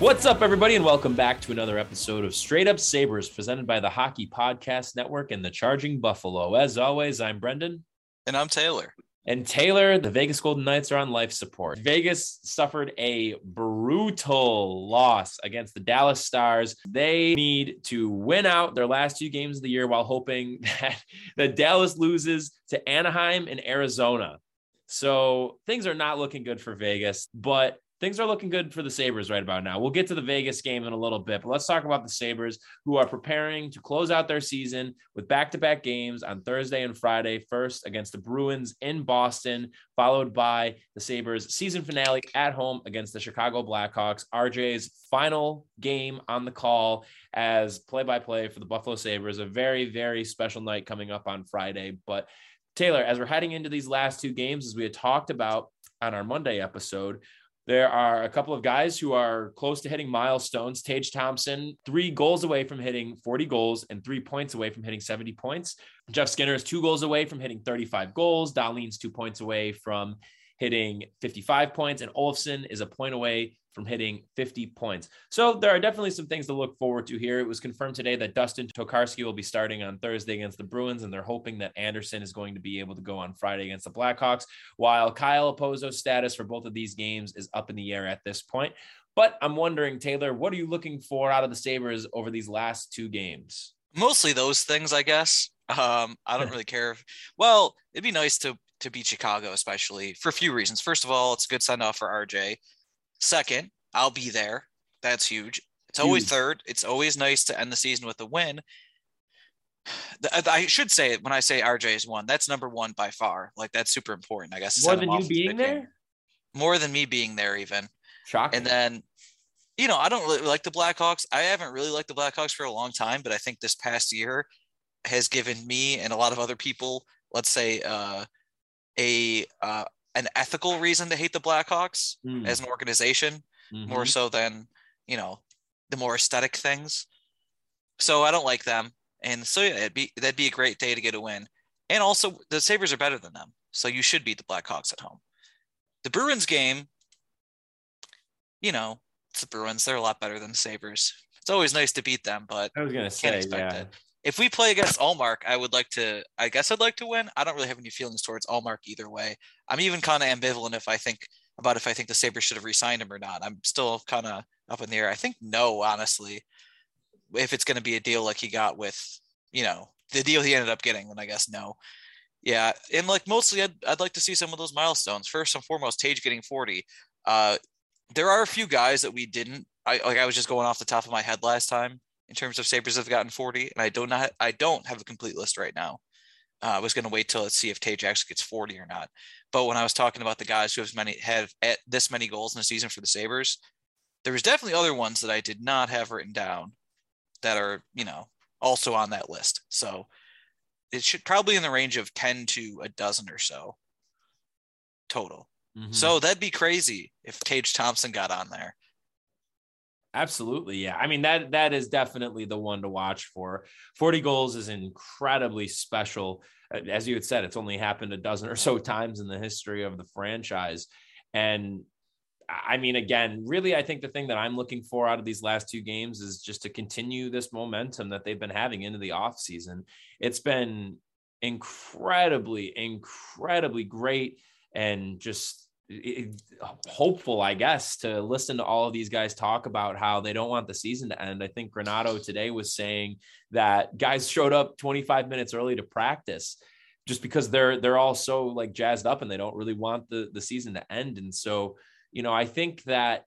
What's up, everybody, and welcome back to another episode of Straight Up Sabres, presented by the Hockey Podcast Network and the Charging Buffalo. As always, I'm Brendan. And I'm Taylor. And Taylor, the Vegas Golden Knights are on life support. Vegas suffered a brutal loss against the Dallas Stars. They need to win out their last two games of the year while hoping that, that Dallas loses to Anaheim and Arizona. So things are not looking good for Vegas, but things are looking good for the Sabres right about now. We'll get to the Vegas game in a little bit, but let's talk about the Sabres who are preparing to close out their season with back to back games on Thursday and Friday. First against the Bruins in Boston, followed by the Sabres season finale at home against the Chicago Blackhawks. RJ's final game on the call as play by play for the Buffalo Sabres. A very, very special night coming up on Friday. But Taylor, as we're heading into these last two games, as we had talked about on our Monday episode, there are a couple of guys who are close to hitting milestones. Tage Thompson, three goals away from hitting 40 goals and three points away from hitting 70 points. Jeff Skinner is two goals away from hitting 35 goals. Dahlin's two points away from hitting 55 points, and Olofsson is a point away from hitting 50 points. So there are definitely some things to look forward to here. It was confirmed today that Dustin Tokarski will be starting on Thursday against the Bruins, and they're hoping that Anderson is going to be able to go on Friday against the Blackhawks, while Kyle Okposo's status for both of these games is up in the air at this point. But I'm wondering, Taylor, what are you looking for out of the Sabres over these last two games? Mostly those things, I guess. Um, I don't really care. Well, it'd be nice to to beat Chicago, especially for a few reasons. First of all, it's a good send off for RJ. Second, I'll be there. That's huge. It's always huge. third. It's always nice to end the season with a win. I should say when I say RJ is one, that's number one by far. Like that's super important. I guess more than you being there. More than me being there, even. Shocking. And then, you know, I don't really like the Blackhawks. I haven't really liked the Blackhawks for a long time, but I think this past year has given me and a lot of other people, let's say, uh, a uh, an ethical reason to hate the Blackhawks mm. as an organization mm-hmm. more so than you know the more aesthetic things. So I don't like them, and so yeah, it'd be that'd be a great day to get a win. And also, the Sabres are better than them, so you should beat the Blackhawks at home. The Bruins game, you know, it's the Bruins. They're a lot better than the Sabres. It's always nice to beat them, but I was gonna say, yeah. It if we play against Ullmark, I would like to. I guess I'd like to win. I don't really have any feelings towards Ullmark either way. I'm even kind of ambivalent if I think about if I think the Sabres should have re-signed him or not. I'm still kind of up in the air. I think no, honestly. If it's going to be a deal like he got with, you know, the deal he ended up getting, then I guess no. Yeah, and like mostly, I'd, I'd like to see some of those milestones. First and foremost, Tage getting 40. Uh, there are a few guys that we didn't. I like. I was just going off the top of my head last time in terms of Sabres have gotten 40, and I don't not I don't have a complete list right now. Uh, I was going to wait till let's see if Tage actually gets 40 or not. But when I was talking about the guys who have many have at this many goals in a season for the Sabres, there was definitely other ones that I did not have written down that are you know also on that list. So it should probably in the range of 10 to a dozen or so total. Mm-hmm. So that'd be crazy if Tage Thompson got on there. Absolutely. Yeah. I mean, that that is definitely the one to watch for. 40 goals is incredibly special. As you had said, it's only happened a dozen or so times in the history of the franchise. And I mean, again, really, I think the thing that I'm looking for out of these last two games is just to continue this momentum that they've been having into the offseason. It's been incredibly, incredibly great and just Uh, hopeful, I guess, to listen to all of these guys talk about how they don't want the season to end. I think Granato today was saying that guys showed up 25 minutes early to practice just because they're they're all so like jazzed up and they don't really want the the season to end. And so, you know, I think that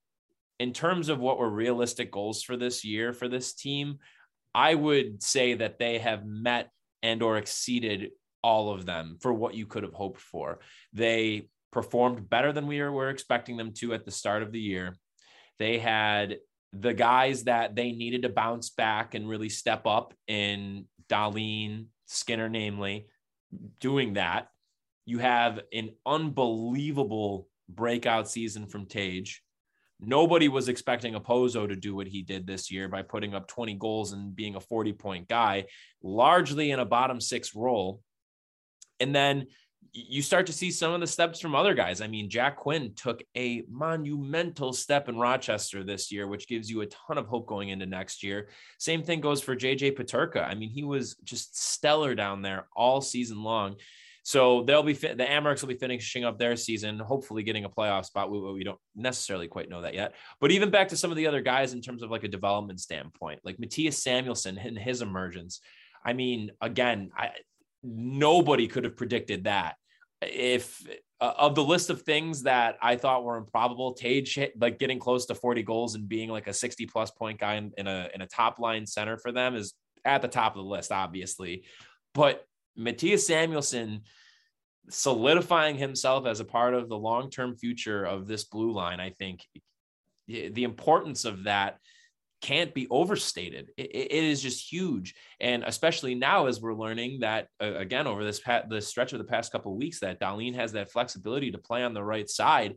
in terms of what were realistic goals for this year for this team, I would say that they have met and or exceeded all of them for what you could have hoped for. They performed better than we were expecting them to at the start of the year. They had the guys that they needed to bounce back and really step up in Dahlin, Skinner, namely, doing that. You have an unbelievable breakout season from Tage. Nobody was expecting Okposo to do what he did this year by putting up 20 goals and being a 40 point guy, largely in a bottom six role. And then you start to see some of the steps from other guys. I mean, Jack Quinn took a monumental step in Rochester this year, which gives you a ton of hope going into next year. Same thing goes for JJ Peterka. I mean, he was just stellar down there all season long. So they'll be the Amerks will be finishing up their season, hopefully getting a playoff spot. We, we don't necessarily quite know that yet. But even back to some of the other guys in terms of like a development standpoint, like Mattias Samuelsson and his emergence. I mean, again, I nobody could have predicted that if uh, of the list of things that I thought were improbable, Tage like getting close to 40 goals and being like a 60 plus point guy in, in a in a top line center for them is at the top of the list, obviously. But Mattias Samuelsson solidifying himself as a part of the long term future of this blue line, I think the importance of that can't be overstated. It, it is just huge, and especially now as we're learning that uh, again over this pat the stretch of the past couple weeks that Dahlin has that flexibility to play on the right side.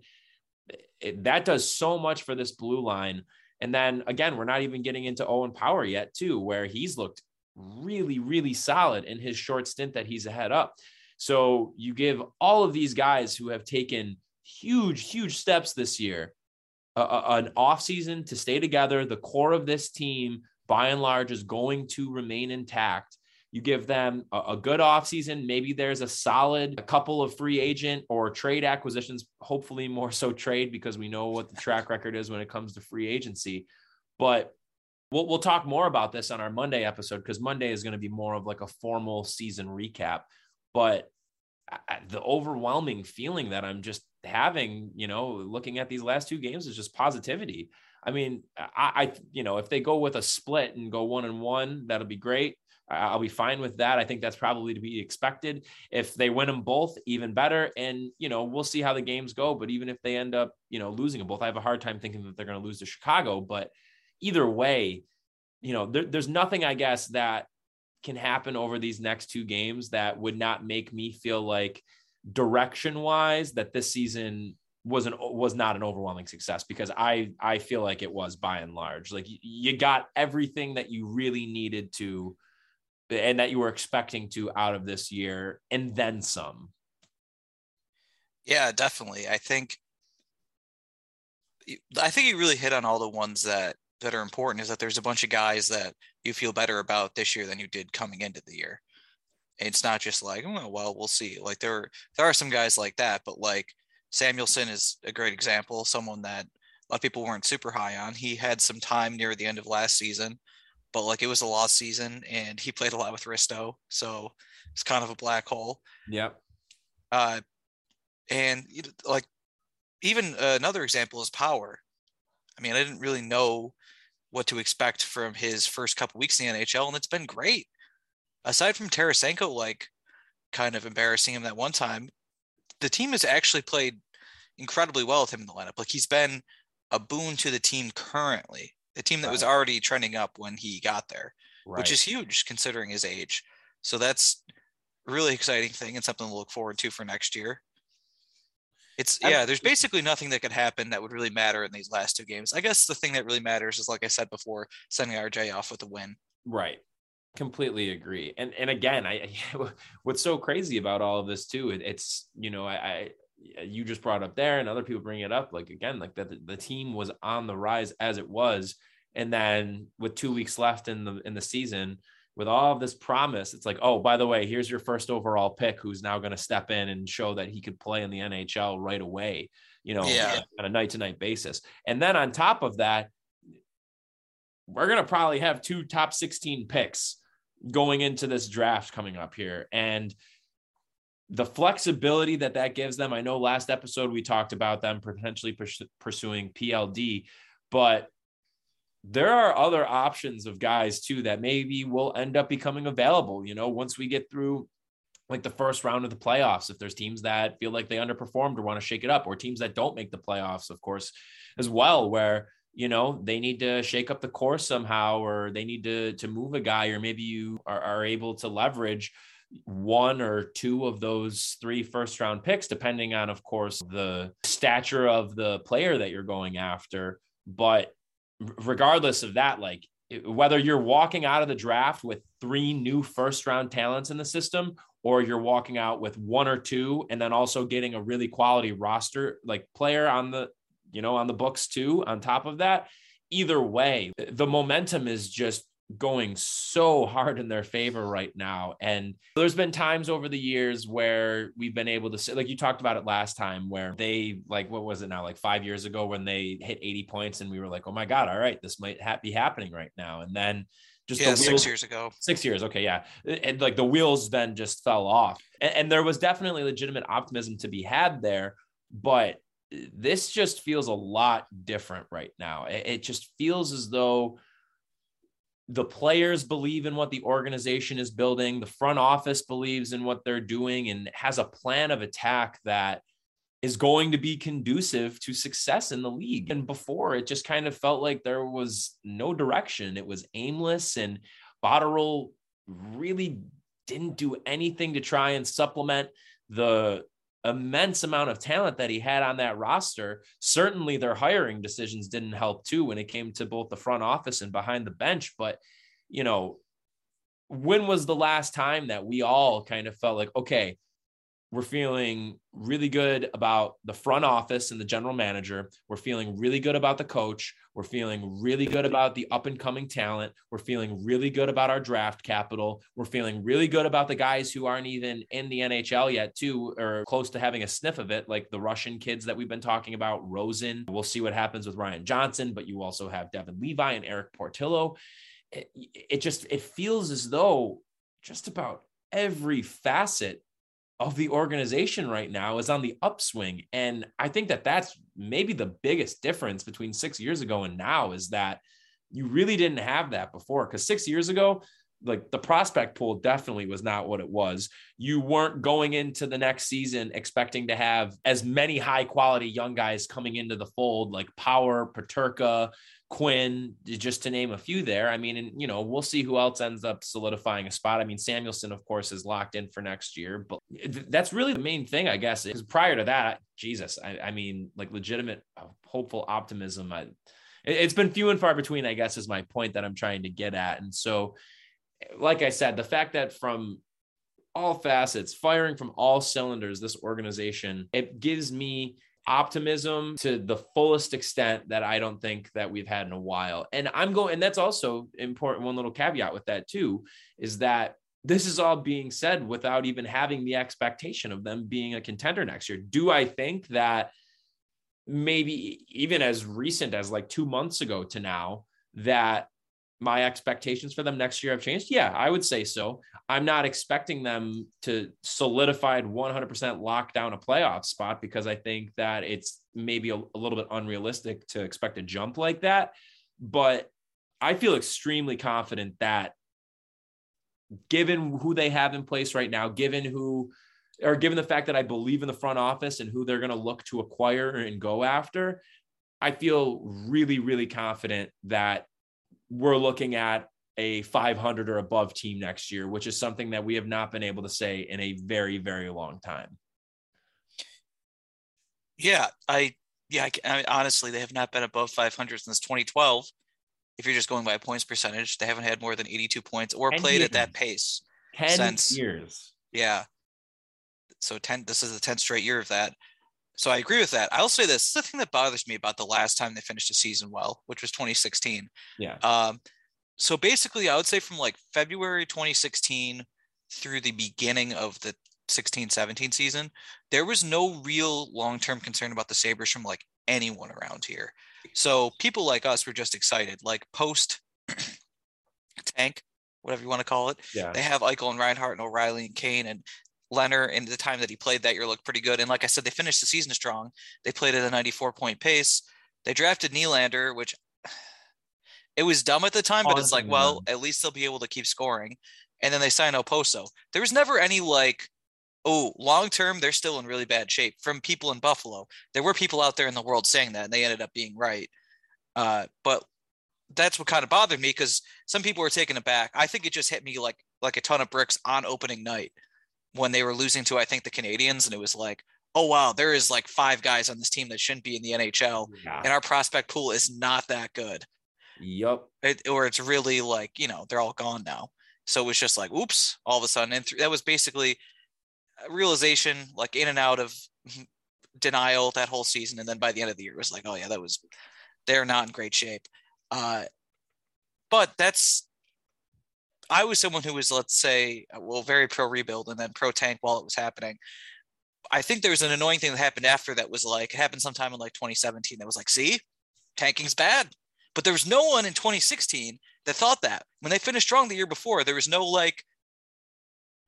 It, that does so much for this blue line. And then again, we're not even getting into Owen Power yet, too, where he's looked really, really solid in his short stint that he's ahead up. So you give all of these guys who have taken huge, huge steps this year a, an offseason to stay together. The core of this team, by and large, is going to remain intact. You give them a, a good offseason. Maybe there's a solid a couple of free agent or trade acquisitions, hopefully more so trade because we know what the track record is when it comes to free agency. But we'll, we'll talk more about this on our Monday episode because Monday is going to be more of like a formal season recap. But uh, the overwhelming feeling that I'm just having, you know, looking at these last two games is just positivity. I mean, I, I, you know, if they go with a split and go one and one, that'll be great. I'll be fine with that. I think that's probably to be expected. If they win them both, even better. And, you know, we'll see how the games go. But even if they end up, you know, losing them both, I have a hard time thinking that they're going to lose to Chicago. But either way, you know, there, there's nothing, I guess, that can happen over these next two games that would not make me feel like direction wise that this season was an was not an overwhelming success because I I feel like it was by and large like you got everything that you really needed to and that you were expecting to out of this year and then some. Yeah, definitely. I think I think you really hit on all the ones that that are important is that there's a bunch of guys that you feel better about this year than you did coming into the year. It's not just like, oh, well, we'll see. Like there, there are some guys like that, but like Samuelsson is a great example, someone that a lot of people weren't super high on. He had some time near the end of last season, but like it was a lost season and he played a lot with Risto. So it's kind of a black hole. Yep. Uh, and like even another example is power. I mean, I didn't really know what to expect from his first couple weeks in the NHL, and it's been great. Aside from Tarasenko, like kind of embarrassing him that one time, the team has actually played incredibly well with him in the lineup. Like he's been a boon to the team currently, the team that right. was already trending up when he got there, right. which is huge considering his age. So that's really exciting thing and something to look forward to for next year. It's yeah, there's basically nothing that could happen that would really matter in these last two games. I guess the thing that really matters is like I said before, sending RJ off with a win. Right. Completely agree. And and again, I what's so crazy about all of this too, it, it's you know, I, I you just brought up there and other people bring it up like again like that the, the team was on the rise as it was and then with two weeks left in the in the season with all of this promise it's like oh by the way here's your first overall pick who's now going to step in and show that he could play in the nhl right away you know Yeah. on a night to night basis and then on top of that we're going to probably have two top 16 picks going into this draft coming up here. And the flexibility that that gives them i know last episode we talked about them potentially pursuing pld but there are other options of guys too that maybe will end up becoming available you know once we get through like the first round of the playoffs if there's teams that feel like they underperformed or want to shake it up or teams that don't make the playoffs of course as well where you know they need to shake up the course somehow or they need to to move a guy or maybe you are, are able to leverage one or two of those three first round picks depending on of course the stature of the player that you're going after. But regardless of that like whether you're walking out of the draft with three new first round talents in the system or you're walking out with one or two and then also getting a really quality roster like player on the you know on the books too on top of that either way the momentum is just going so hard in their favor right now and there's been times over the years where we've been able to say like you talked about it last time where they like what was it now like 5 years ago when they hit 80 points and we were like oh my god all right this might ha- be happening right now and then just yeah, the six years ago. Six years. Okay. Yeah. And like the wheels then just fell off. And, and there was definitely legitimate optimism to be had there. But this just feels a lot different right now. It, just feels as though the players believe in what the organization is building, the front office believes in what they're doing, and has a plan of attack that is going to be conducive to success in the league. And before, it just kind of felt like there was no direction. It was aimless, and Botterill really didn't do anything to try and supplement the immense amount of talent that he had on that roster. Certainly, their hiring decisions didn't help too when it came to both the front office and behind the bench. But, you know, when was the last time that we all kind of felt like, okay, we're feeling really good about the front office and the general manager. We're feeling really good about the coach. We're feeling really good about the up and coming talent. We're feeling really good about our draft capital. We're feeling really good about the guys who aren't even in the NHL yet, too, or close to having a sniff of it, like the Russian kids that we've been talking about, Rosen. We'll see what happens with Ryan Johnson, but you also have Devon Levi and Erik Portillo. It, it just it feels as though just about every facet of the organization right now is on the upswing. And i think that that's maybe the biggest difference between 6 years ago and now is that you really didn't have that before. Cuz 6 years ago like the prospect pool definitely was not what it was. You weren't going into the next season expecting to have as many high quality young guys coming into the fold like power Peterka Quinn, just to name a few there. I mean, and you know, we'll see who else ends up solidifying a spot. I mean, Samuelsson, of course, is locked in for next year, but that's really the main thing, I guess. Because prior to that, Jesus, I, I mean, like legitimate, uh, hopeful optimism. I, it's been few and far between, I guess, is my point that I'm trying to get at. And so, like I said, the fact that from all facets, firing from all cylinders, this organization, it gives me optimism to the fullest extent that I don't think that we've had in a while. And I'm going, and that's also important. One little caveat with that too is that this is all being said without even having the expectation of them being a contender next year. Do I think that maybe even as recent as like two months ago to now, that my expectations for them next year have changed? Yeah, I would say so. I'm not expecting them to solidified 100% lock down a playoff spot because I think that it's maybe a, a little bit unrealistic to expect a jump like that. But I feel extremely confident that given who they have in place right now, given who or given the fact that I believe in the front office and who they're going to look to acquire and go after, I feel really, really confident that we're looking at a 500 or above team next year, which is something that we have not been able to say in a very, very long time. Yeah, I yeah, I, I mean, honestly, they have not been above 500 since 2012. If you're just going by points percentage, they haven't had more than 82 points or Ten played at that pace. 10 Since- years. Yeah. So 10 this is the 10th straight year of that. So I agree with that. I'll say this: the thing that bothers me about the last time they finished a season well, which was 2016. Yeah. Um, so basically, I would say from like February 2016 through the beginning of the 16 17 season, there was no real long term concern about the Sabres from like anyone around here. So people like us were just excited. Like post tank, whatever you want to call it, Yeah. they have Eichel and Reinhart and O'Reilly and Kane and Leonard. And the time that he played that year looked pretty good. And like I said, they finished the season strong. They played at a 94 point pace. They drafted Nylander, which it was dumb at the time, but it's like, Awesome, well, at least they'll be able to keep scoring. And then they signed Okposo. There was never any like, oh, long term, they're still in really bad shape from people in Buffalo. There were people out there in the world saying that, and they ended up being right. Uh, but that's what kind of bothered me because some people were taken aback. I think it just hit me like like a ton of bricks on opening night when they were losing to I think the Canadiens, and it was like, oh wow, there is like five guys on this team that shouldn't be in the NHL, Yeah. and our prospect pool is not that good. Yup. it, or it's really like you know they're all gone now. So it was just like oops all of a sudden. And th- that was basically a realization like in and out of denial that whole season. And then by the end of the year it was like oh yeah that was they're not in great shape. Uh but that's i was someone who was let's say uh, well very pro rebuild and then pro tank while it was happening i think there was an annoying thing that happened after that was like it happened sometime in like 2017 that was like see tanking's bad but there was no one in 2016 that thought that. When they finished strong the year before, there was no like,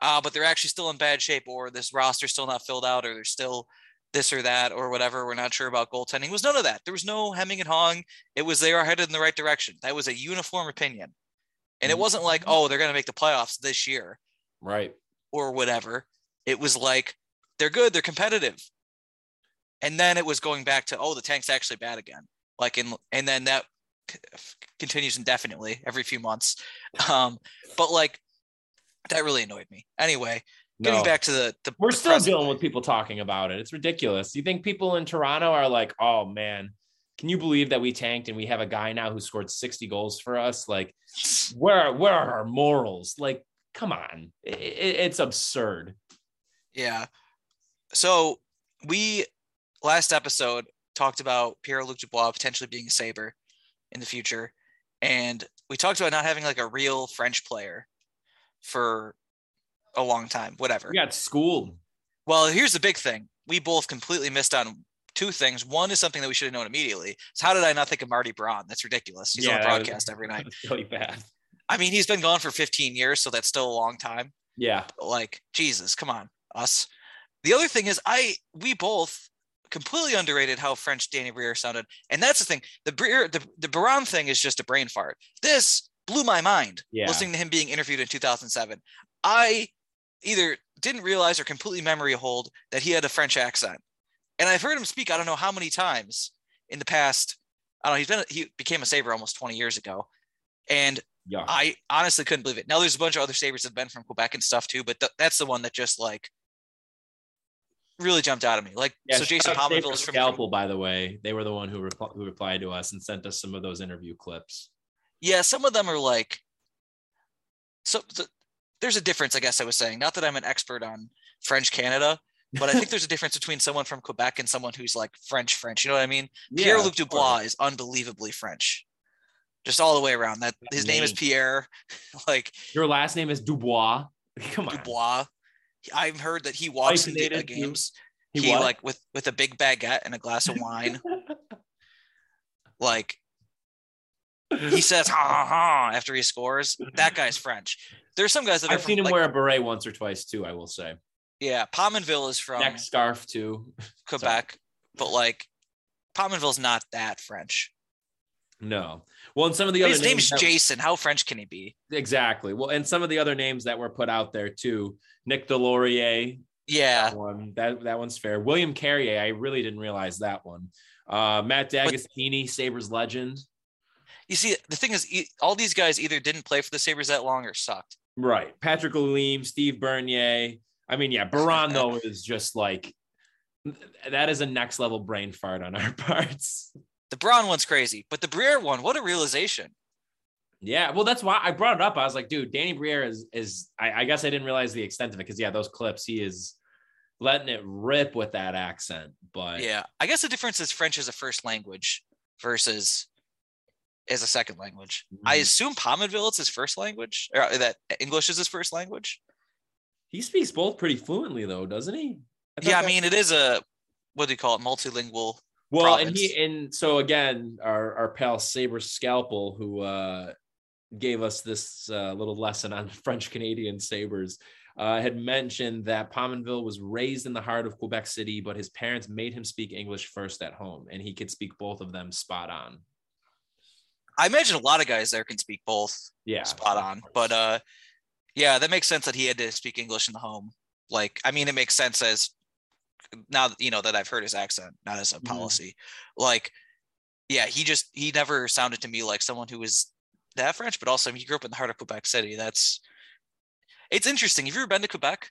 ah, but they're actually still in bad shape, or this roster's still not filled out, or there's still this or that, or whatever. We're not sure about goaltending. It was none of that. There was no hemming and hawing. It was they are headed in the right direction. That was a uniform opinion. And it wasn't like, oh, they're going to make the playoffs this year Right. or whatever. It was like, they're good, they're competitive. And then it was going back to, oh, the tank's actually bad again. Like, in, and then that c- continues indefinitely every few months. Um, but like, that really annoyed me. Anyway, getting No. back to the, the We're the still dealing with people talking about it. It's ridiculous. You think people in Toronto are like, oh man, can you believe that we tanked and we have a guy now who scored 60 goals for us? Like, where, where are our morals? Like, come on. I- I- it's absurd. Yeah. So we last episode talked about Pierre Luc Dubois potentially being a Sabre in the future. And we talked about not having like a real French player for a long time, whatever. We got schooled. Well, here's the big thing. We both completely missed on two things. One is something that we should have known immediately. So how did I not think of Marty Biron? That's ridiculous. He's on Yeah, the that was- broadcast every night. Really bad. I mean, he's been gone for 15 years, so that's still a long time. Yeah. like jesus come on us the other thing is i we both completely underrated how french danny briere sounded and that's the thing the briere the, the Biron thing is just a brain fart this blew my mind Yeah. listening to him being interviewed in 2007 i either didn't realize or completely memory hold that he had a french accent and i've heard him speak i don't know how many times in the past i don't know he's been he became a saver almost 20 years ago and Yeah. I honestly couldn't believe it. Now there's a bunch of other savers that have been from Quebec and stuff too, but th- that's the one that just like really jumped out of me. Like Yeah, so Jason shout out Saber Pominville is from Scalpel, by the way. They were the one who, repl- who replied to us and sent us some of those interview clips. yeah, some of them are like so th- there's a difference, I guess I was saying. Not that I'm an expert on French Canada, but I think there's a difference between someone from Quebec and someone who's like French French. You know what I mean? Pierre Luc Dubois is unbelievably French. Just all the way around. That his name is. Pierre. like Your last name is Dubois. Come on. Dubois. I've heard that he walks into the games. He He, like with with a big baguette and a glass of wine. like he says ha ha ha after he scores. That guy's French. There's some guys that I've from, seen him like, wear a beret once or twice too. I will say. Yeah. Pominville is from Neck scarf too. Quebec, but like Pominville's not that French. No. Well, and some of the But other his name's that- Jason. How French can he be? exactly. Well, and some of the other names that were put out there too. Nick Deslauriers, Yeah, that one that that one's fair. William Carrier, I really didn't realize that one. Uh, Matt D'Agostini, Sabres legend. you see, the thing is, all these guys either didn't play for the Sabres that long or sucked. Right. Patrick Lalime, Steve Bernier. I mean, yeah, Biron though is just like that is a next level brain fart on our parts. The Biron one's crazy, but the Briere one, what a realization! Yeah, well, that's why I brought it up. I was like, dude, Danny Briere is is I, I guess I didn't realize the extent of it because yeah, those clips, he is letting it rip with that accent. But Yeah, I guess the difference is French is a first language versus as a second language. I Mhm. assume Pominville is his first language, or that English is his first language. He speaks both pretty fluently though, doesn't he? thought Yeah, I mean it is a what do you call it, multilingual. Well, and he and so again, our our pal Saber Scalpel, who uh, gave us this uh, little lesson on French Canadian sabers, uh, had mentioned that Pominville was raised in the heart of Quebec City, but his parents made him speak English first at home, and he could speak both of them spot on. I imagine a lot of guys there can speak both Yeah, spot on, but uh, yeah, that makes sense that he had to speak English in the home. Like, I mean, it makes sense as now you know that I've heard his accent, not as a Mhm. policy. Like, yeah, he just he never sounded to me like someone who was that French, but also he grew up in the heart of Quebec City. That's it's interesting. Have you ever been to Quebec?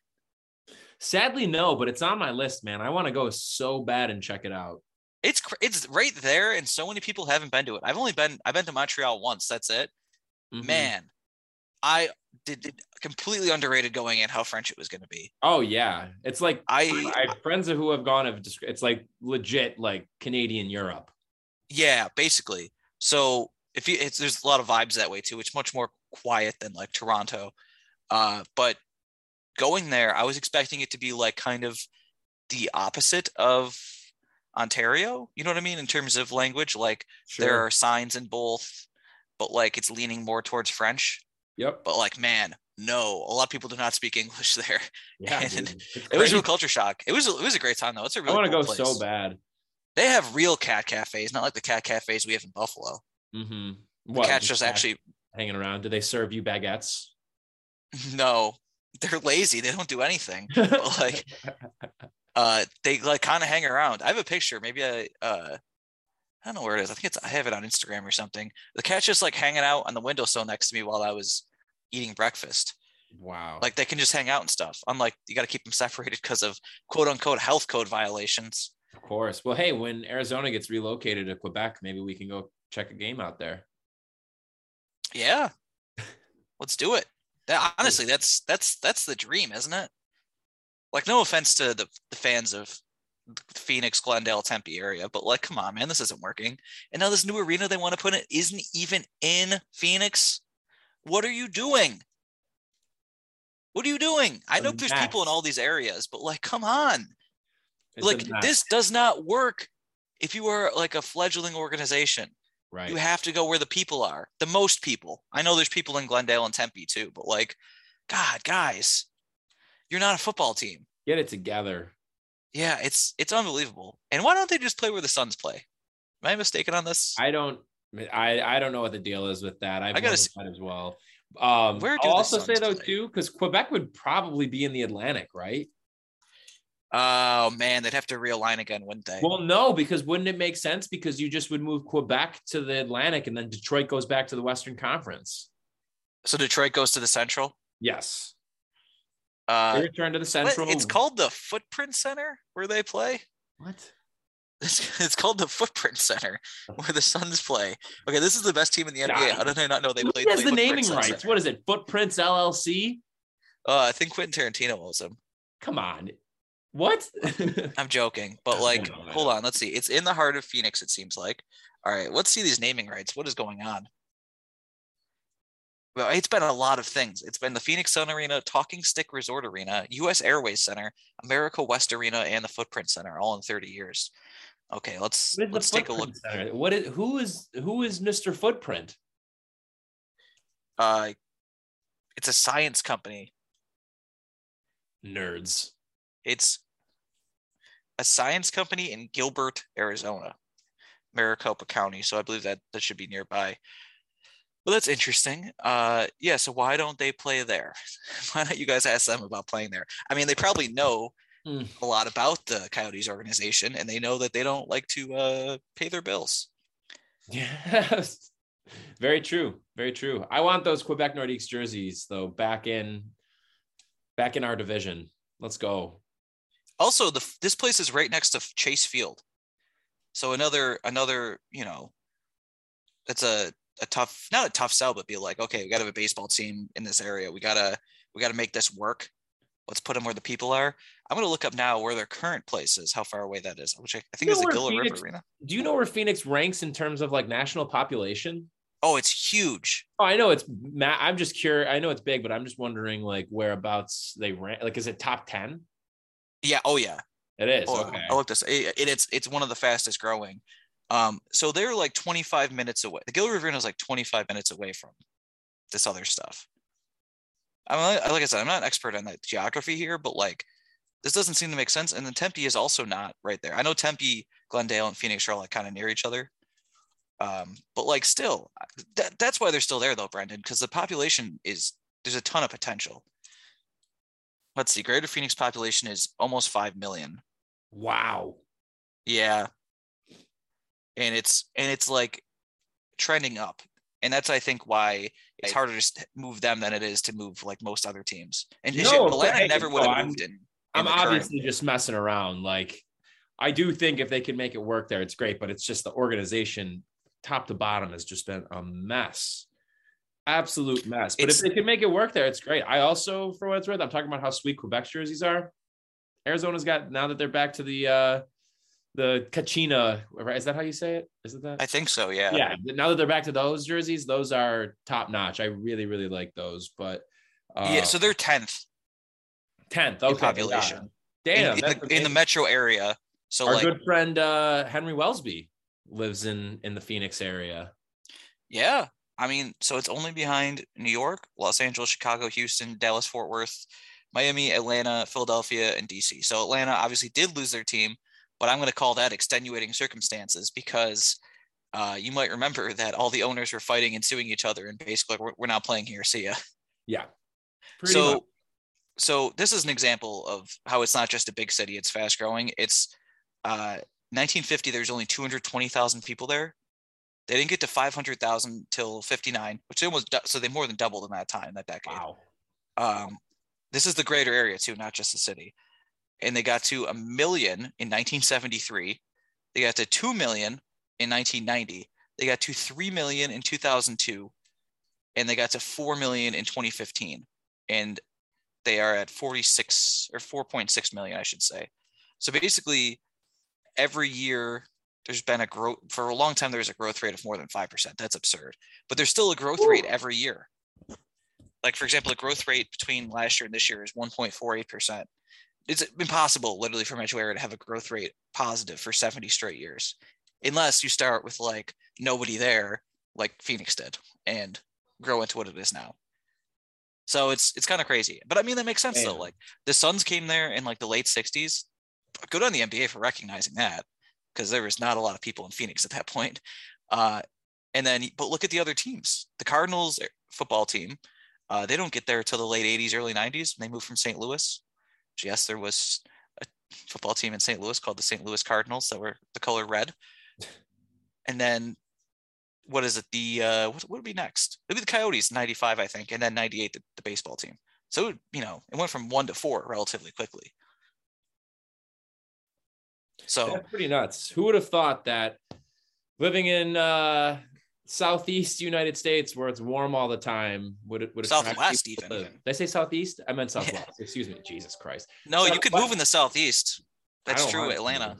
sadly no, but it's on my list, man. I want to go so bad and check it out. It's it's right there, and so many people haven't been to it. I've only been I've been to Montreal once. That's it. Mhm. Man, I did, did completely underrated going in how French it was going to be. Oh yeah, it's like I I have friends who have gone have it's like legit like Canadian Europe. Yeah, basically. So if you, it's there's a lot of vibes that way too. It's much more quiet than like Toronto. Uh, but going there, I was expecting it to be like kind of the opposite of Ontario. You know what I mean in terms of language? Like there are signs in both, but like it's leaning more towards French. Yep. But like, man, no, a lot of people do not speak English there. Yeah. and It was a real culture shock. It was a, it was a great time though. It's a I really want to cool go place. so bad. They have real cat cafes, not like the cat cafes we have in Buffalo. Mm-hmm. The cats just actually hanging around. Do they serve you baguettes? No, they're lazy. They don't do anything. But like, uh, they like kind of hang around. I have a picture. Maybe I, uh, I don't know where it is. I think it's I have it on Instagram or something. The cat's just like hanging out on the windowsill next to me while I was eating breakfast. wow. Like they can just hang out and stuff. Unlike you got to keep them separated because of quote unquote health code violations. of course. Well, hey, when Arizona gets relocated to Quebec, maybe we can go check a game out there. Yeah, let's do it. That honestly, that's that's that's the dream, isn't it? Like, no offense to the, the fans of Phoenix, Glendale, Tempe area, but like, come on, man, this isn't working. And now this new arena they want to put in isn't even in Phoenix. What are you doing? What are you doing? I know there's people in all these areas, but like, come on. It's like, this does not work if you are like a fledgling organization. right. You have to go where the people are, the most people. I know there's people in Glendale and Tempe too, but like, God, guys, you're not a football team. Get it together. Yeah, it's it's unbelievable. And why don't they just play where the Suns play? Am I mistaken on this? I don't. I I don't know what the deal is with that. I've I gotta wondered see- that as well. Um, Where I'll also say though play? too, because Quebec would probably be in the Atlantic, right? Oh man, they'd have to realign again, wouldn't they? Well, no, because wouldn't it make sense? Because you just would move Quebec to the Atlantic, and then Detroit goes back to the Western Conference. so Detroit goes to the Central. Yes, Uh, they return to the what- Central. it's called the Footprint Center where they play. what? It's, it's called the Footprint Center where the Suns play. Okay, this is the best team in the NBA. How did I not know they Who has the Footprint naming Center? rights? What is it? Footprints LLC? Uh, I think Quentin Tarantino owns them. Come on, what? I'm joking, but like, hold on. Let's see. It's in the heart of Phoenix. It seems like. All right, let's see these naming rights. What is going on? Well, it's been a lot of things. It's been the Phoenix Sun Arena, Talking Stick Resort Arena, U.S. Airways Center, America West Arena, and the Footprint Center, all in 30 years. Okay, let's What is the let's take a look. Center? What is who is who is Mr. Footprint? Uh, it's a science company. Nerds. It's a science company in Gilbert, Arizona, Maricopa County. So I believe that that should be nearby. Well, that's interesting. Uh, yeah. So why don't they play there? Why don't you guys ask them about playing there? I mean, they probably know Hmm. a lot about the Coyotes organization, and they know that they don't like to uh, pay their bills. Yes. Very true. Very true. I want those Quebec Nordiques jerseys though back in back in our division. Let's go. Also, the this place is right next to Chase Field, so another another you know, it's a a tough not a tough sell, but be like, okay, we got to have a baseball team in this area. We gotta we gotta make this work. let's put them where the people are. I'm gonna look up now where their current place is, how far away that is, which I, I think is the Gila Phoenix- River Arena. Do you know where Phoenix ranks in terms of like national population? Oh, it's huge. Oh, I know it's. I'm just curious. I know it's big, but I'm just wondering like whereabouts they rank. Like, is it top ten? Yeah. Oh yeah. It is. Oh, okay. I looked this. It, it- it's it's one of the fastest growing. Um, so they're like 25 minutes away. The Gila River is like 25 minutes away from this other stuff. I mean, like I said, I'm not an expert on the geography here, but like this doesn't seem to make sense. And then Tempe is also not right there. I know Tempe, Glendale, and Phoenix are all like kind of near each other. Um, but like still, that, that's why they're still there though, Brendan, because the population is there's a ton of potential. Let's see, Greater Phoenix population is almost five million. Wow. Yeah. And it's and it's like trending up. And that's I think why it's harder to move them than it is to move like most other teams. And No, Atlanta never would have I'm- moved in. in I'm the current- obviously just messing around. Like, I do think if they can make it work there, it's great. But it's just the organization, top to bottom, has just been a mess, absolute mess. But It's- if they can make it work there, it's great. I also, for what it's worth, I'm talking about how sweet Quebec jerseys are. Arizona's got now that they're back to the uh the Kachina, right? Is that how you say it? Is it that? I think so, yeah. yeah now that they're back to those jerseys those are top notch i really really like those but uh yeah, so they're 10th 10th in okay population. damn in, in the, in the metro area. So our like good friend uh henry wellsby lives in in the phoenix area yeah. I mean, so it's only behind New York, Los Angeles, Chicago, Houston, Dallas, Fort Worth, Miami, Atlanta, Philadelphia, and DC. So Atlanta obviously did lose their team, but I'm going to call that extenuating circumstances because uh, you might remember that all the owners were fighting and suing each other, and basically we're, we're not playing here. See ya. yeah so, much. so this is an example of how it's not just a big city; it's fast growing. It's uh, 1950. There's only 220,000 people there. They didn't get to 500,000 till 59, which they almost du- so they more than doubled in that time, that decade. wow Um, this is the greater area too, not just the city. And they got to a million in 1973. They got to 2 million in 1990. They got to 3 million in 2002. And they got to 4 million in 2015. And they are at 46 or 4.6 million, I should say. So basically, every year there's been a growth for a long time. there's a growth rate of more than 5%. That's absurd. But there's still a growth rate every year like for example, the growth rate between last year and this year is 1.48%. It's impossible, literally, for area to have a growth rate positive for 70 straight years, unless you start with like nobody there, like Phoenix did, and grow into what it is now. So it's it's kind of crazy, but I mean that makes sense though. Like the Suns came there in like the late 60s. Good on the NBA for recognizing that, because there was not a lot of people in Phoenix at that point. Uh, and then, but look at the other teams. The Cardinals eh, football team uh, they don't get there till the late 80s, early 90s. They moved from St. Louis. Yes, there was a football team in St. Louis called the St. Louis Cardinals that were the color red. And then, what is it? The uh, what, would be next? It'd be the Coyotes, 95, I think, and then 98, the, the baseball team. So you know, it went from one to four relatively quickly. So That's pretty nuts. Who would have thought that living in uh southeast United States where it's warm all the time would it would attract Southwest even. Did I say southeast? I meant southwest. Excuse me. Jesus Christ. no, you could move in the southeast. That's true. Atlanta.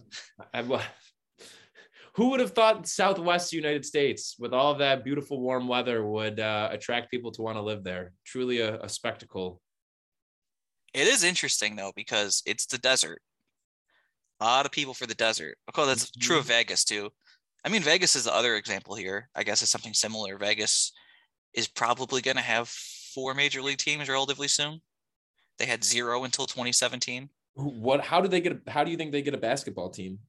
I- well, who would have thought southwest United States with all of that beautiful warm weather would uh, attract people to want to live there? Truly a, a spectacle. It is interesting though because it's the desert. A lot of people for the desert. Of course, that's true of Vegas too. I mean, Vegas is the other example here. I guess it's something similar. Vegas is probably going to have four major league teams relatively soon. They had zero until 2017. What? How do they get? A, how do you think they get a basketball team?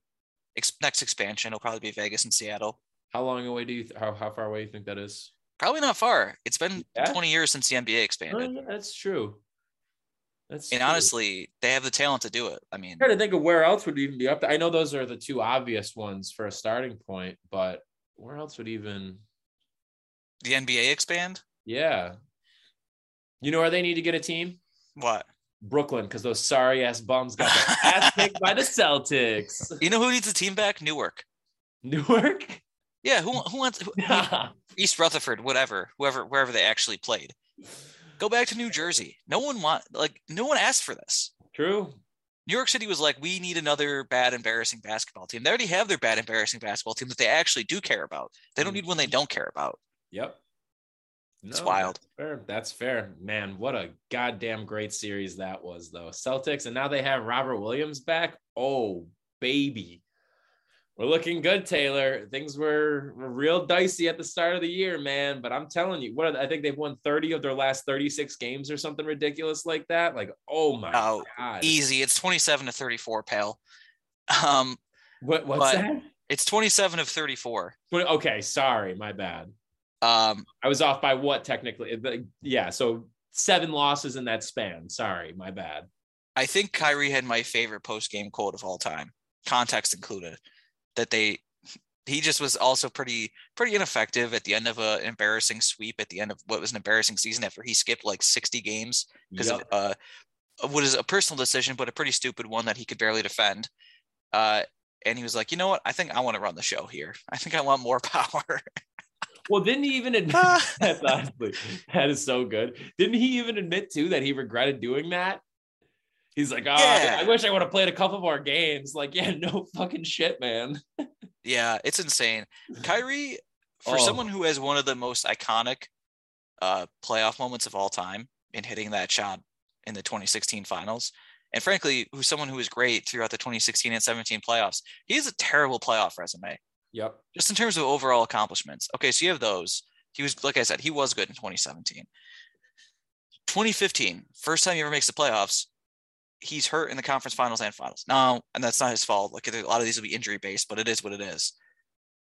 Ex- next expansion will probably be Vegas and Seattle. How long away do you? Th- how how far away do you think that is? Probably not far. It's been Yeah? 20 years since the NBA expanded. Oh, yeah, that's true. That's And true. honestly, they have the talent to do it. I mean, I'm trying to think of where else would even be up there. I know those are the two obvious ones for a starting point, but where else would even? the NBA expand? Yeah. You know where they need to get a team? What? Brooklyn, because those sorry ass bums got their ass kicked by the Celtics. You know who needs a team back? Newark. Newark? Yeah, who who wants who, East Rutherford, whatever, whoever, wherever they actually played. Go back to New Jersey. No one want like no one asked for this. True. New York City was like, we need another bad, embarrassing basketball team. They already have their bad, embarrassing basketball team that they actually do care about. They don't mm. need one they don't care about. Yep. It's wild. That's fair. That's fair. Man, what a goddamn great series that was, though. Celtics, and now they have Robert Williams back. Oh, baby. We're looking good, Taylor. Things were, were real dicey at the start of the year, man. But I'm telling you, what are, I think they've won 30 of their last 36 games or something ridiculous like that. Like, oh my Oh, god. Easy. It's 27 to 34, pal. Um, What what's that? it's 27 of 34. But okay, sorry, my bad. Um, I was off by what technically? Yeah, so seven losses in that span. Sorry, my bad. I think Kyrie had my favorite post game quote of all time, context included, that they he just was also pretty pretty ineffective at the end of a embarrassing sweep at the end of what was an embarrassing season after he skipped like 60 games because Yep. of uh what is a personal decision but a pretty stupid one that he could barely defend. Uh and he was like, "You know what? I think I want to run the show here. I think I want more power." Well, didn't he even admit that's honestly that is so good. Didn't he even admit too that he regretted doing that? He's like, oh, Yeah. I wish I would have played a couple more games. Like, yeah, no fucking shit, man. Yeah, it's insane. Kyrie, for Oh. someone who has one of the most iconic uh, playoff moments of all time in hitting that shot in the 2016 finals, and frankly, who's someone who was great throughout the 2016 and 17 playoffs, he has a terrible playoff resume, Yep. just in terms of overall accomplishments. Okay, so you have those. He was, like I said, he was good in 2017. 2015, first time he ever makes the playoffs, he's hurt in the conference finals and finals. No, and that's not his fault. Like a lot of these will be injury based, but it is what it is.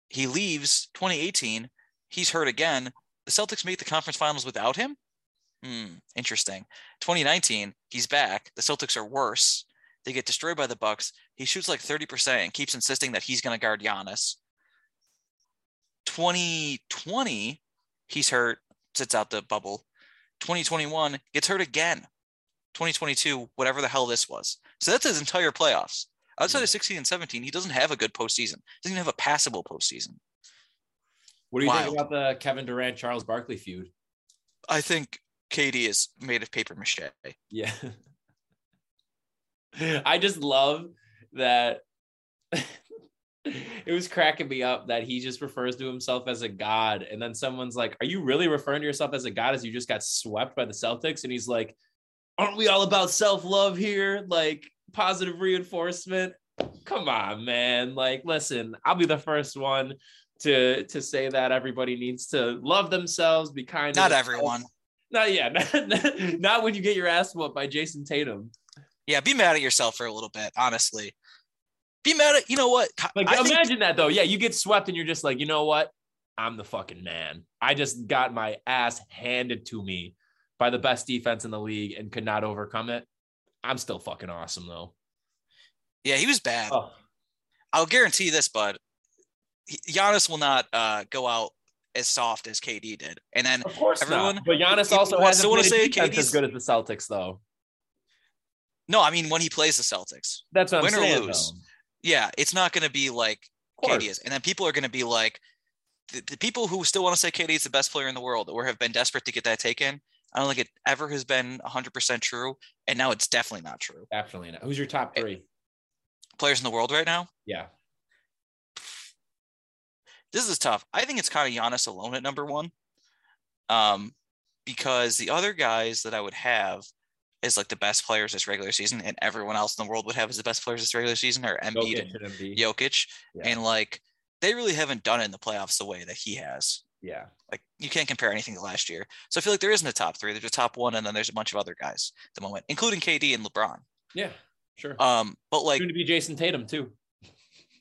He leaves 2018. He's hurt again. The Celtics make the conference finals without him. Hmm, interesting. 2019, he's back. The Celtics are worse. They get destroyed by the Bucks. He shoots like 30% and keeps insisting that he's going to guard Giannis. 2020, he's hurt, sits out the bubble. 2021 gets hurt again. 2022, whatever the hell this was. So that's his entire playoffs. Outside of mm. 16 and 17, he doesn't have a good postseason. He doesn't even have a passable postseason. What do you Wild. think about the Kevin Durant Charles Barkley feud? I think KD is made of paper mache. Yeah. I just love that it was cracking me up that he just refers to himself as a god. And then someone's like, Are you really referring to yourself as a god as you just got swept by the Celtics? And he's like, Aren't we all about self love here? Like positive reinforcement. Come on, man. Like, listen, I'll be the first one to to say that everybody needs to love themselves, be kind Not everyone. Not yeah, not, not when you get your ass whooped by Jayson Tatum. Yeah, be mad at yourself for a little bit, honestly. Be mad at, you know what? Like I think- imagine that though. Yeah, you get swept and you're just like, you know what? I'm the fucking man. I just got my ass handed to me by the best defense in the league and could not overcome it. I'm still fucking awesome though. yeah, he was bad. Oh, I'll guarantee this, bud. He- Giannis will not uh, go out as soft as KD did. And then of course Everyone- not. But Giannis also wanna played say KD's as good as the Celtics though. no, I mean when he plays the Celtics. That's what Win I'm or saying. lose. though. Yeah, it's not going to be like. KD is. And then people are going to be like, the, the people who still want to say KD is the best player in the world or have been desperate to get that taken. I don't think it ever has been 100% true. And now it's definitely not true. Definitely not. Who's your top three? Players in the world right now, Yeah. this is tough. I think it's kind of Giannis alone at number one. Um, because the other guys that I would have is like the best players this regular season, and everyone else in the world would have as the best players this regular season are Embiid Jokic and and Embiid. Jokic. Yeah. And like they really haven't done it in the playoffs the way that he has. Yeah. Like you can't compare anything to last year. So I feel like there isn't a top three. There's a top one, and then there's a bunch of other guys at the moment, including KD and LeBron. Yeah. Sure. Um, but like Soon to be Jayson Tatum too.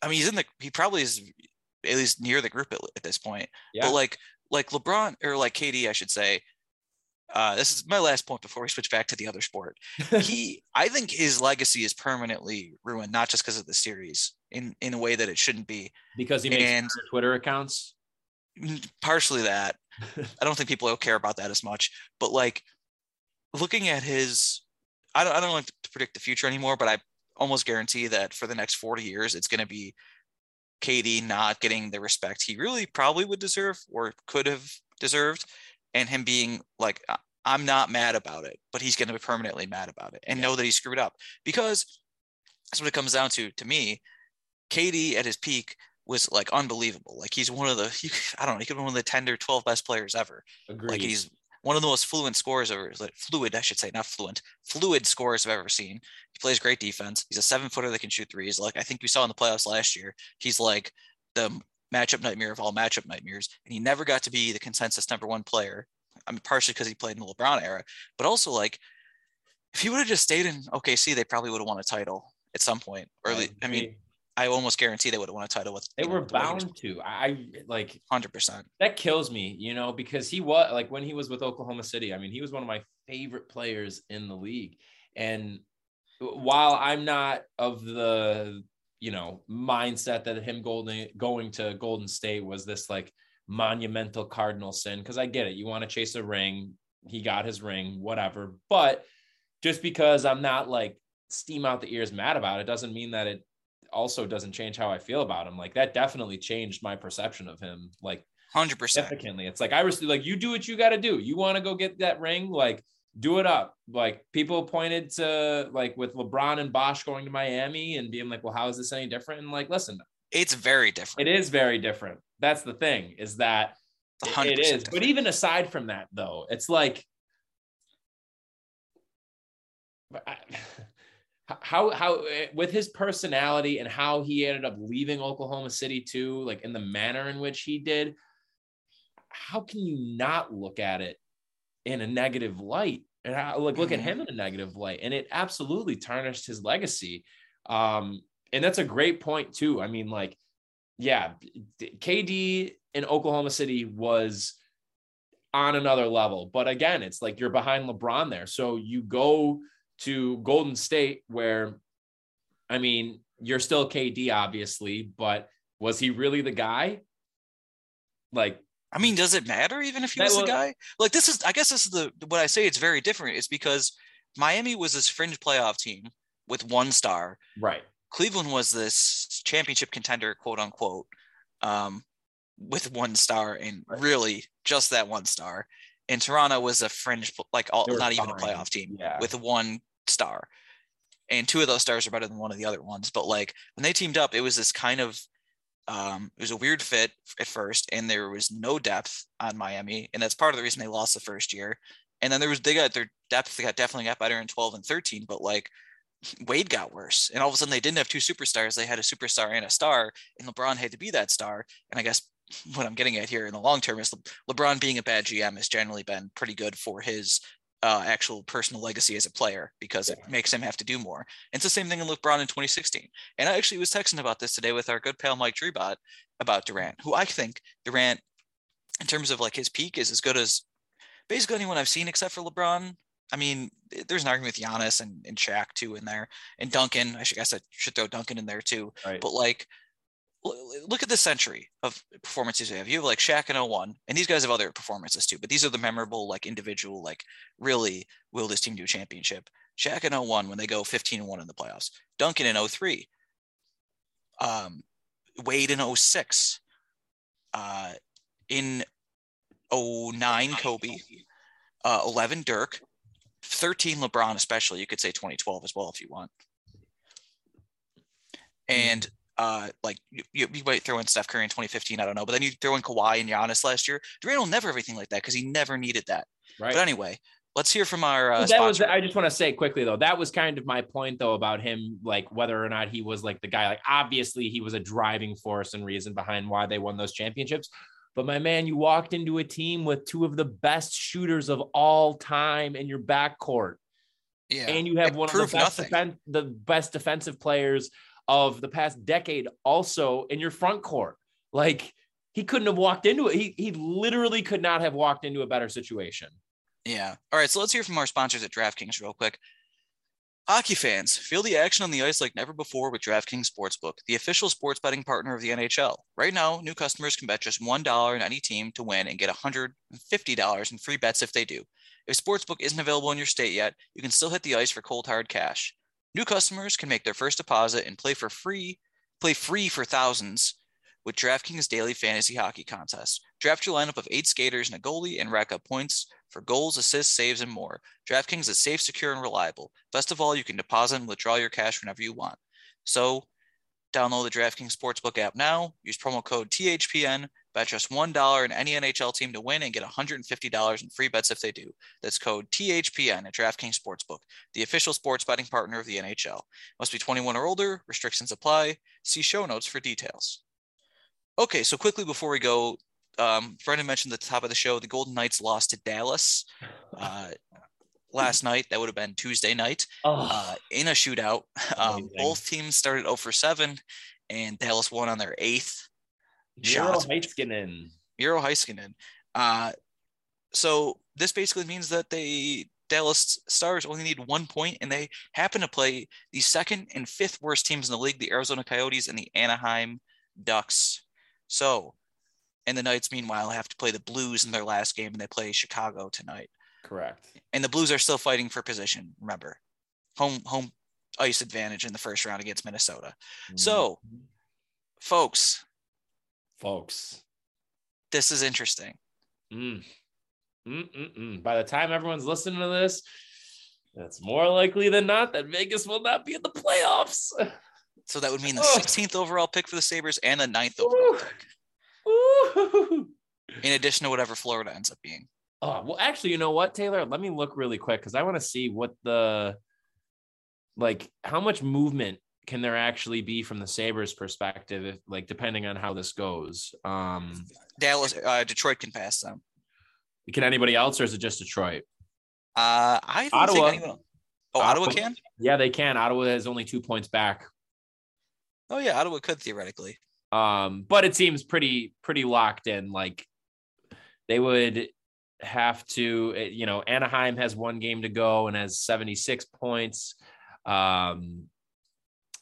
I mean, he's in the he probably is at least near the group at, at this point. Yeah. But like like LeBron or like KD, I should say. Uh, this is my last point before we switch back to the other sport. He, I think his legacy is permanently ruined, not just because of the series, in in a way that it shouldn't be. because he makes And- Twitter accounts. Partially that, I don't think people will care about that as much. But like looking at his, I don't, I don't like to predict the future anymore, but I almost guarantee that for the next 40 years, it's going to be KD not getting the respect he really probably would deserve or could have deserved, and him being like, I'm not mad about it, but he's going to be permanently mad about it and yeah. know that he screwed up because that's what it comes down to. To me, KD at his peak was like unbelievable. Like he's one of the, he, I don't know, he could be one of the 10 or 12 best players ever. Agreed. Like he's one of the most fluent scorers ever, like fluid, I should say, not fluent, fluid scorers I've ever seen. He plays great defense. He's a seven footer that can shoot threes. Like I think we saw in the playoffs last year, he's like the matchup nightmare of all matchup nightmares. And he never got to be the consensus number one player. I mean, partially because he played in the LeBron era, but also like if he would have just stayed in OKC, they probably would have won a title at some point. Or I, I mean, I almost guarantee they would have won a title with. They were know, bound to. I like hundred percent. That kills me, you know, because he was like when he was with Oklahoma City. I mean, he was one of my favorite players in the league, and while I'm not of the you know mindset that him golden going to Golden State was this like monumental cardinal sin, because I get it. You want to chase a ring. He got his ring, whatever. But just because I'm not like steam out the ears mad about it doesn't mean that it also doesn't change how I feel about him. Like that definitely changed my perception of him. Like hundred percent significantly. It's like I was like, you do what you got to do. You want to go get that ring, like do it up. Like people pointed to like with LeBron and Bosh going to Miami and being like, well, how is this any different? And like, listen, it's very different. It is very different. That's the thing is that it is. Different. But even aside from that, though, it's like. I, how how eh, with his personality and how he ended up leaving Oklahoma City too, like in the manner in which he did, how can you not look at it in a negative light? And how, like look at mm-hmm. him in a negative light, and it absolutely tarnished his legacy. Um, and that's a great point too. I mean, like, yeah, KD in Oklahoma City was on another level, but again, it's like you're behind LeBron there, so you go to Golden State, where, I mean, you're still KD, obviously, but was he really the guy? Like, I mean, does it matter even if he was the guy? Like, this is, I guess, this is the what I say. It's very different. It's because Miami was this fringe playoff team with one star, right? Cleveland was this championship contender, quote unquote, um, with one star and right. really just that one star and Toronto was a fringe, like all, not even a playoff team yeah. with one star. And two of those stars are better than one of the other ones. But like when they teamed up, it was this kind of, um, it was a weird fit at first, and there was no depth on Miami, and that's part of the reason they lost the first year. And then there was they got their depth, they got definitely got better in 12 and 13, but like Wade got worse. And all of a sudden they didn't have two superstars. They had a superstar and a star, and LeBron had to be that star. And I guess what I'm getting at here in the long term is Le- LeBron being a bad GM has generally been pretty good for his uh, actual personal legacy as a player because yeah. it makes him have to do more. And it's the same thing in LeBron in 2016. And I actually was texting about this today with our good pal Mike Dreebot about Durant, who I think Durant, in terms of like his peak, is as good as basically anyone I've seen except for LeBron. I mean, there's an argument with Giannis and, and Shaq too in there, and Duncan. I should guess I should throw Duncan in there too. Right. But like look at the century of performances we have. You have like Shaq in 01, and these guys have other performances too, but these are the memorable, like individual, like really will this team do a championship? Shaq in 01 when they go 15 and 1 in the playoffs. Duncan in 03. Um, Wade in 06. Uh, in 09, Kobe. Uh, 11, Dirk. 13, LeBron, especially. You could say 2012 as well if you want. And uh, like you, you, might throw in Steph Curry in 2015, I don't know, but then you throw in Kawhi and Giannis last year. Durant will never everything like that because he never needed that. Right. But anyway, let's hear from our. Uh, that sponsor. was. I just want to say quickly though, that was kind of my point though about him, like whether or not he was like the guy. Like obviously he was a driving force and reason behind why they won those championships. But my man, you walked into a team with two of the best shooters of all time in your backcourt. Yeah, and you have one of the best, defen- the best defensive players of the past decade also in your front court. Like he couldn't have walked into it. He he literally could not have walked into a better situation. Yeah. All right. So let's hear from our sponsors at DraftKings real quick. Hockey fans, feel the action on the ice like never before with DraftKings Sportsbook, the official sports betting partner of the NHL. Right now, new customers can bet just $1 on any team to win and get $150 in free bets if they do. If Sportsbook isn't available in your state yet, you can still hit the ice for cold hard cash. New customers can make their first deposit and play for free, play free for thousands with DraftKings Daily Fantasy Hockey Contest. Draft your lineup of eight skaters and a goalie and rack up points for goals, assists, saves, and more. DraftKings is safe, secure, and reliable. Best of all, you can deposit and withdraw your cash whenever you want. So, download the DraftKings Sportsbook app now. Use promo code THPN. Bet just $1 in any NHL team to win and get $150 in free bets if they do. That's code THPN at DraftKings Sportsbook, the official sports betting partner of the NHL. Must be 21 or older. Restrictions apply. See show notes for details. Okay, so quickly before we go, um, Brendan mentioned at the top of the show the Golden Knights lost to Dallas uh, last night. That would have been Tuesday night Oh, uh, in a shootout. Um, both teams started 0 for 7, and Dallas won on their eighth. Miro. Heiskanen. Miro Heiskanen. Uh, so this basically means that they Dallas Stars only need one point, and they happen to play the second and fifth worst teams in the league: the Arizona Coyotes and the Anaheim Ducks. So, and the Knights, meanwhile, have to play the Blues in their last game, and they play Chicago tonight. Correct. And the Blues are still fighting for position. Remember, home home ice advantage in the first round against Minnesota. So, folks, folks. this is interesting. Mm. Mm-mm-mm. By the time everyone's listening to this, it's more likely than not that Vegas will not be in the playoffs. So that would mean the Oh. 16th overall pick for the Sabres and the 9th overall pick, Ooh. in addition to whatever Florida ends up being. Oh, well, actually, you know what, Taylor? Let me look really quick because I want to see what the like how much movement can there actually be from the Sabres perspective, if like depending on how this goes. Um, Dallas, uh, Detroit can pass them. can anybody else, or is it just Detroit? Uh, I don't Ottawa. think anyone. Oh, Ottawa Ottawa. can. Yeah, they can. Ottawa has only two points back. Oh yeah, Ottawa could theoretically. Um, but it seems pretty pretty locked in. Like they would have to, eh, you know, Anaheim has one game to go and has 76 points. Um,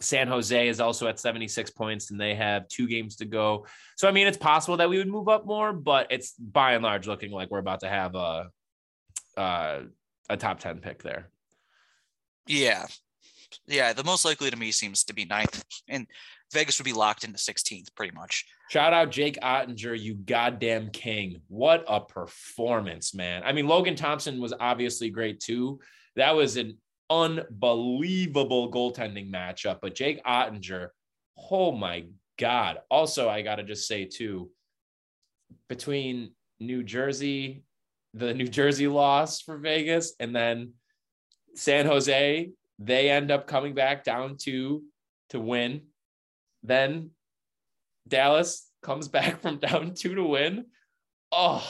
San Jose is also at 76 points and they have two games to go. So I mean, it's possible that we would move up more, but it's by and large looking like we're about to have a uh, a top 10 pick there. Yeah, yeah. The most likely to me seems to be ninth, and Vegas would be locked into 16th pretty much. Shout out Jake Oettinger, you goddamn king. What a performance, man. I mean, Logan Thompson was obviously great too. That was an unbelievable goaltending matchup, but Jake Oettinger, oh my God. Also, I got to just say too, between New Jersey, the New Jersey loss for Vegas, and then San Jose, they end up coming back down to to win. Then Dallas comes back from down two to win. Oh,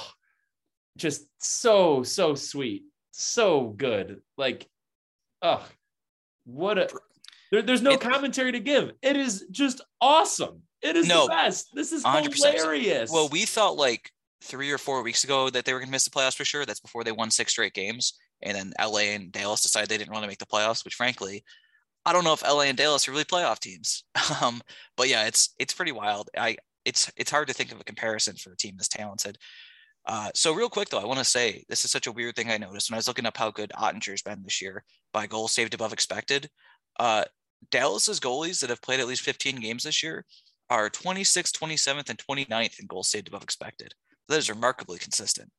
just so, so sweet. So good. Like, oh, what a there, there's no commentary to give. It is just awesome. It is No, the best. This is 100%. hilarious. Well, we thought like three or four weeks ago that they were going to miss the playoffs for sure. That's before they won six straight games, and then LA and Dallas decided they didn't want to make the playoffs. Which, frankly, I don't know if LA and Dallas are really playoff teams. Um, but yeah, it's it's pretty wild. I it's it's hard to think of a comparison for a team this talented. Uh, so real quick though, I want to say this is such a weird thing I noticed when I was looking up how good Oettinger's been this year by goals saved above expected. Uh, Dallas's goalies that have played at least 15 games this year are 26th, 27th, and 29th in goals saved above expected. That is remarkably consistent.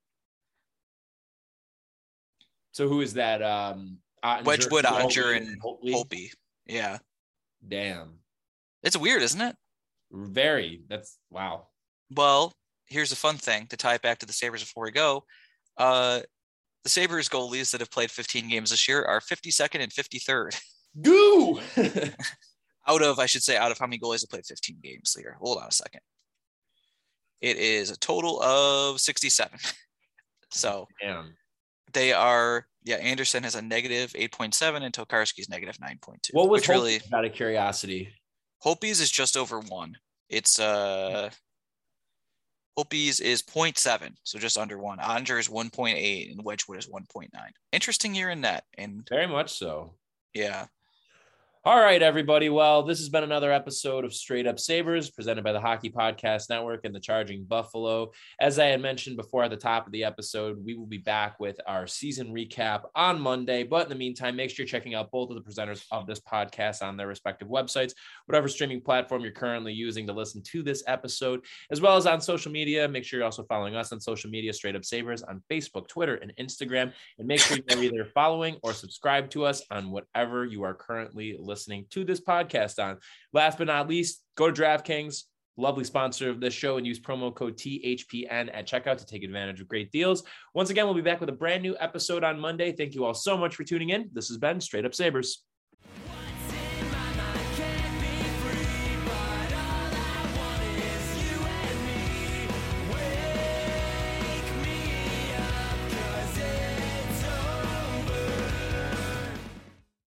so who is that? Um, Oettinger, Wedgewood, Oettinger, and Holtby? Holtby. Yeah. Damn, It's weird, isn't it? very. That's wow. Well, here's a fun thing to tie it back to the Sabres before we go. Uh, the Sabres goalies that have played 15 games this year are 52nd and 53rd Goo. out of, I should say, out of how many goalies have played 15 games here. Hold on a second. It is a total of 67. so Damn. they are, yeah, Anderson has a negative 8.7 and Tokarski is negative 9.2. What was really, out of curiosity? Hopies is just over one. It's uh Hopies is 0.7, so just under one. Onger is 1.8 and Wedgewood is 1.9. Interesting year in net. And Very much so. yeah. All right, everybody. Well, this has been another episode of Straight Up Sabres presented by the Hockey Podcast Network and the Charging Buffalo. As I had mentioned before at the top of the episode, we will be back with our season recap on Monday. But in the meantime, make sure you're checking out both of the presenters of this podcast on their respective websites, whatever streaming platform you're currently using to listen to this episode, as well as on social media. Make sure you're also following us on social media, Straight Up Sabres on Facebook, Twitter, and Instagram. And make sure you're either following or subscribe to us on whatever you are currently listening listening to this podcast on. Last but not least, go to DraftKings, lovely sponsor of this show, and use promo code THPN at checkout to take advantage of great deals. Once again, we'll be back with a brand new episode on Monday. Thank you all so much for tuning in. This has been Straight Up Sabres.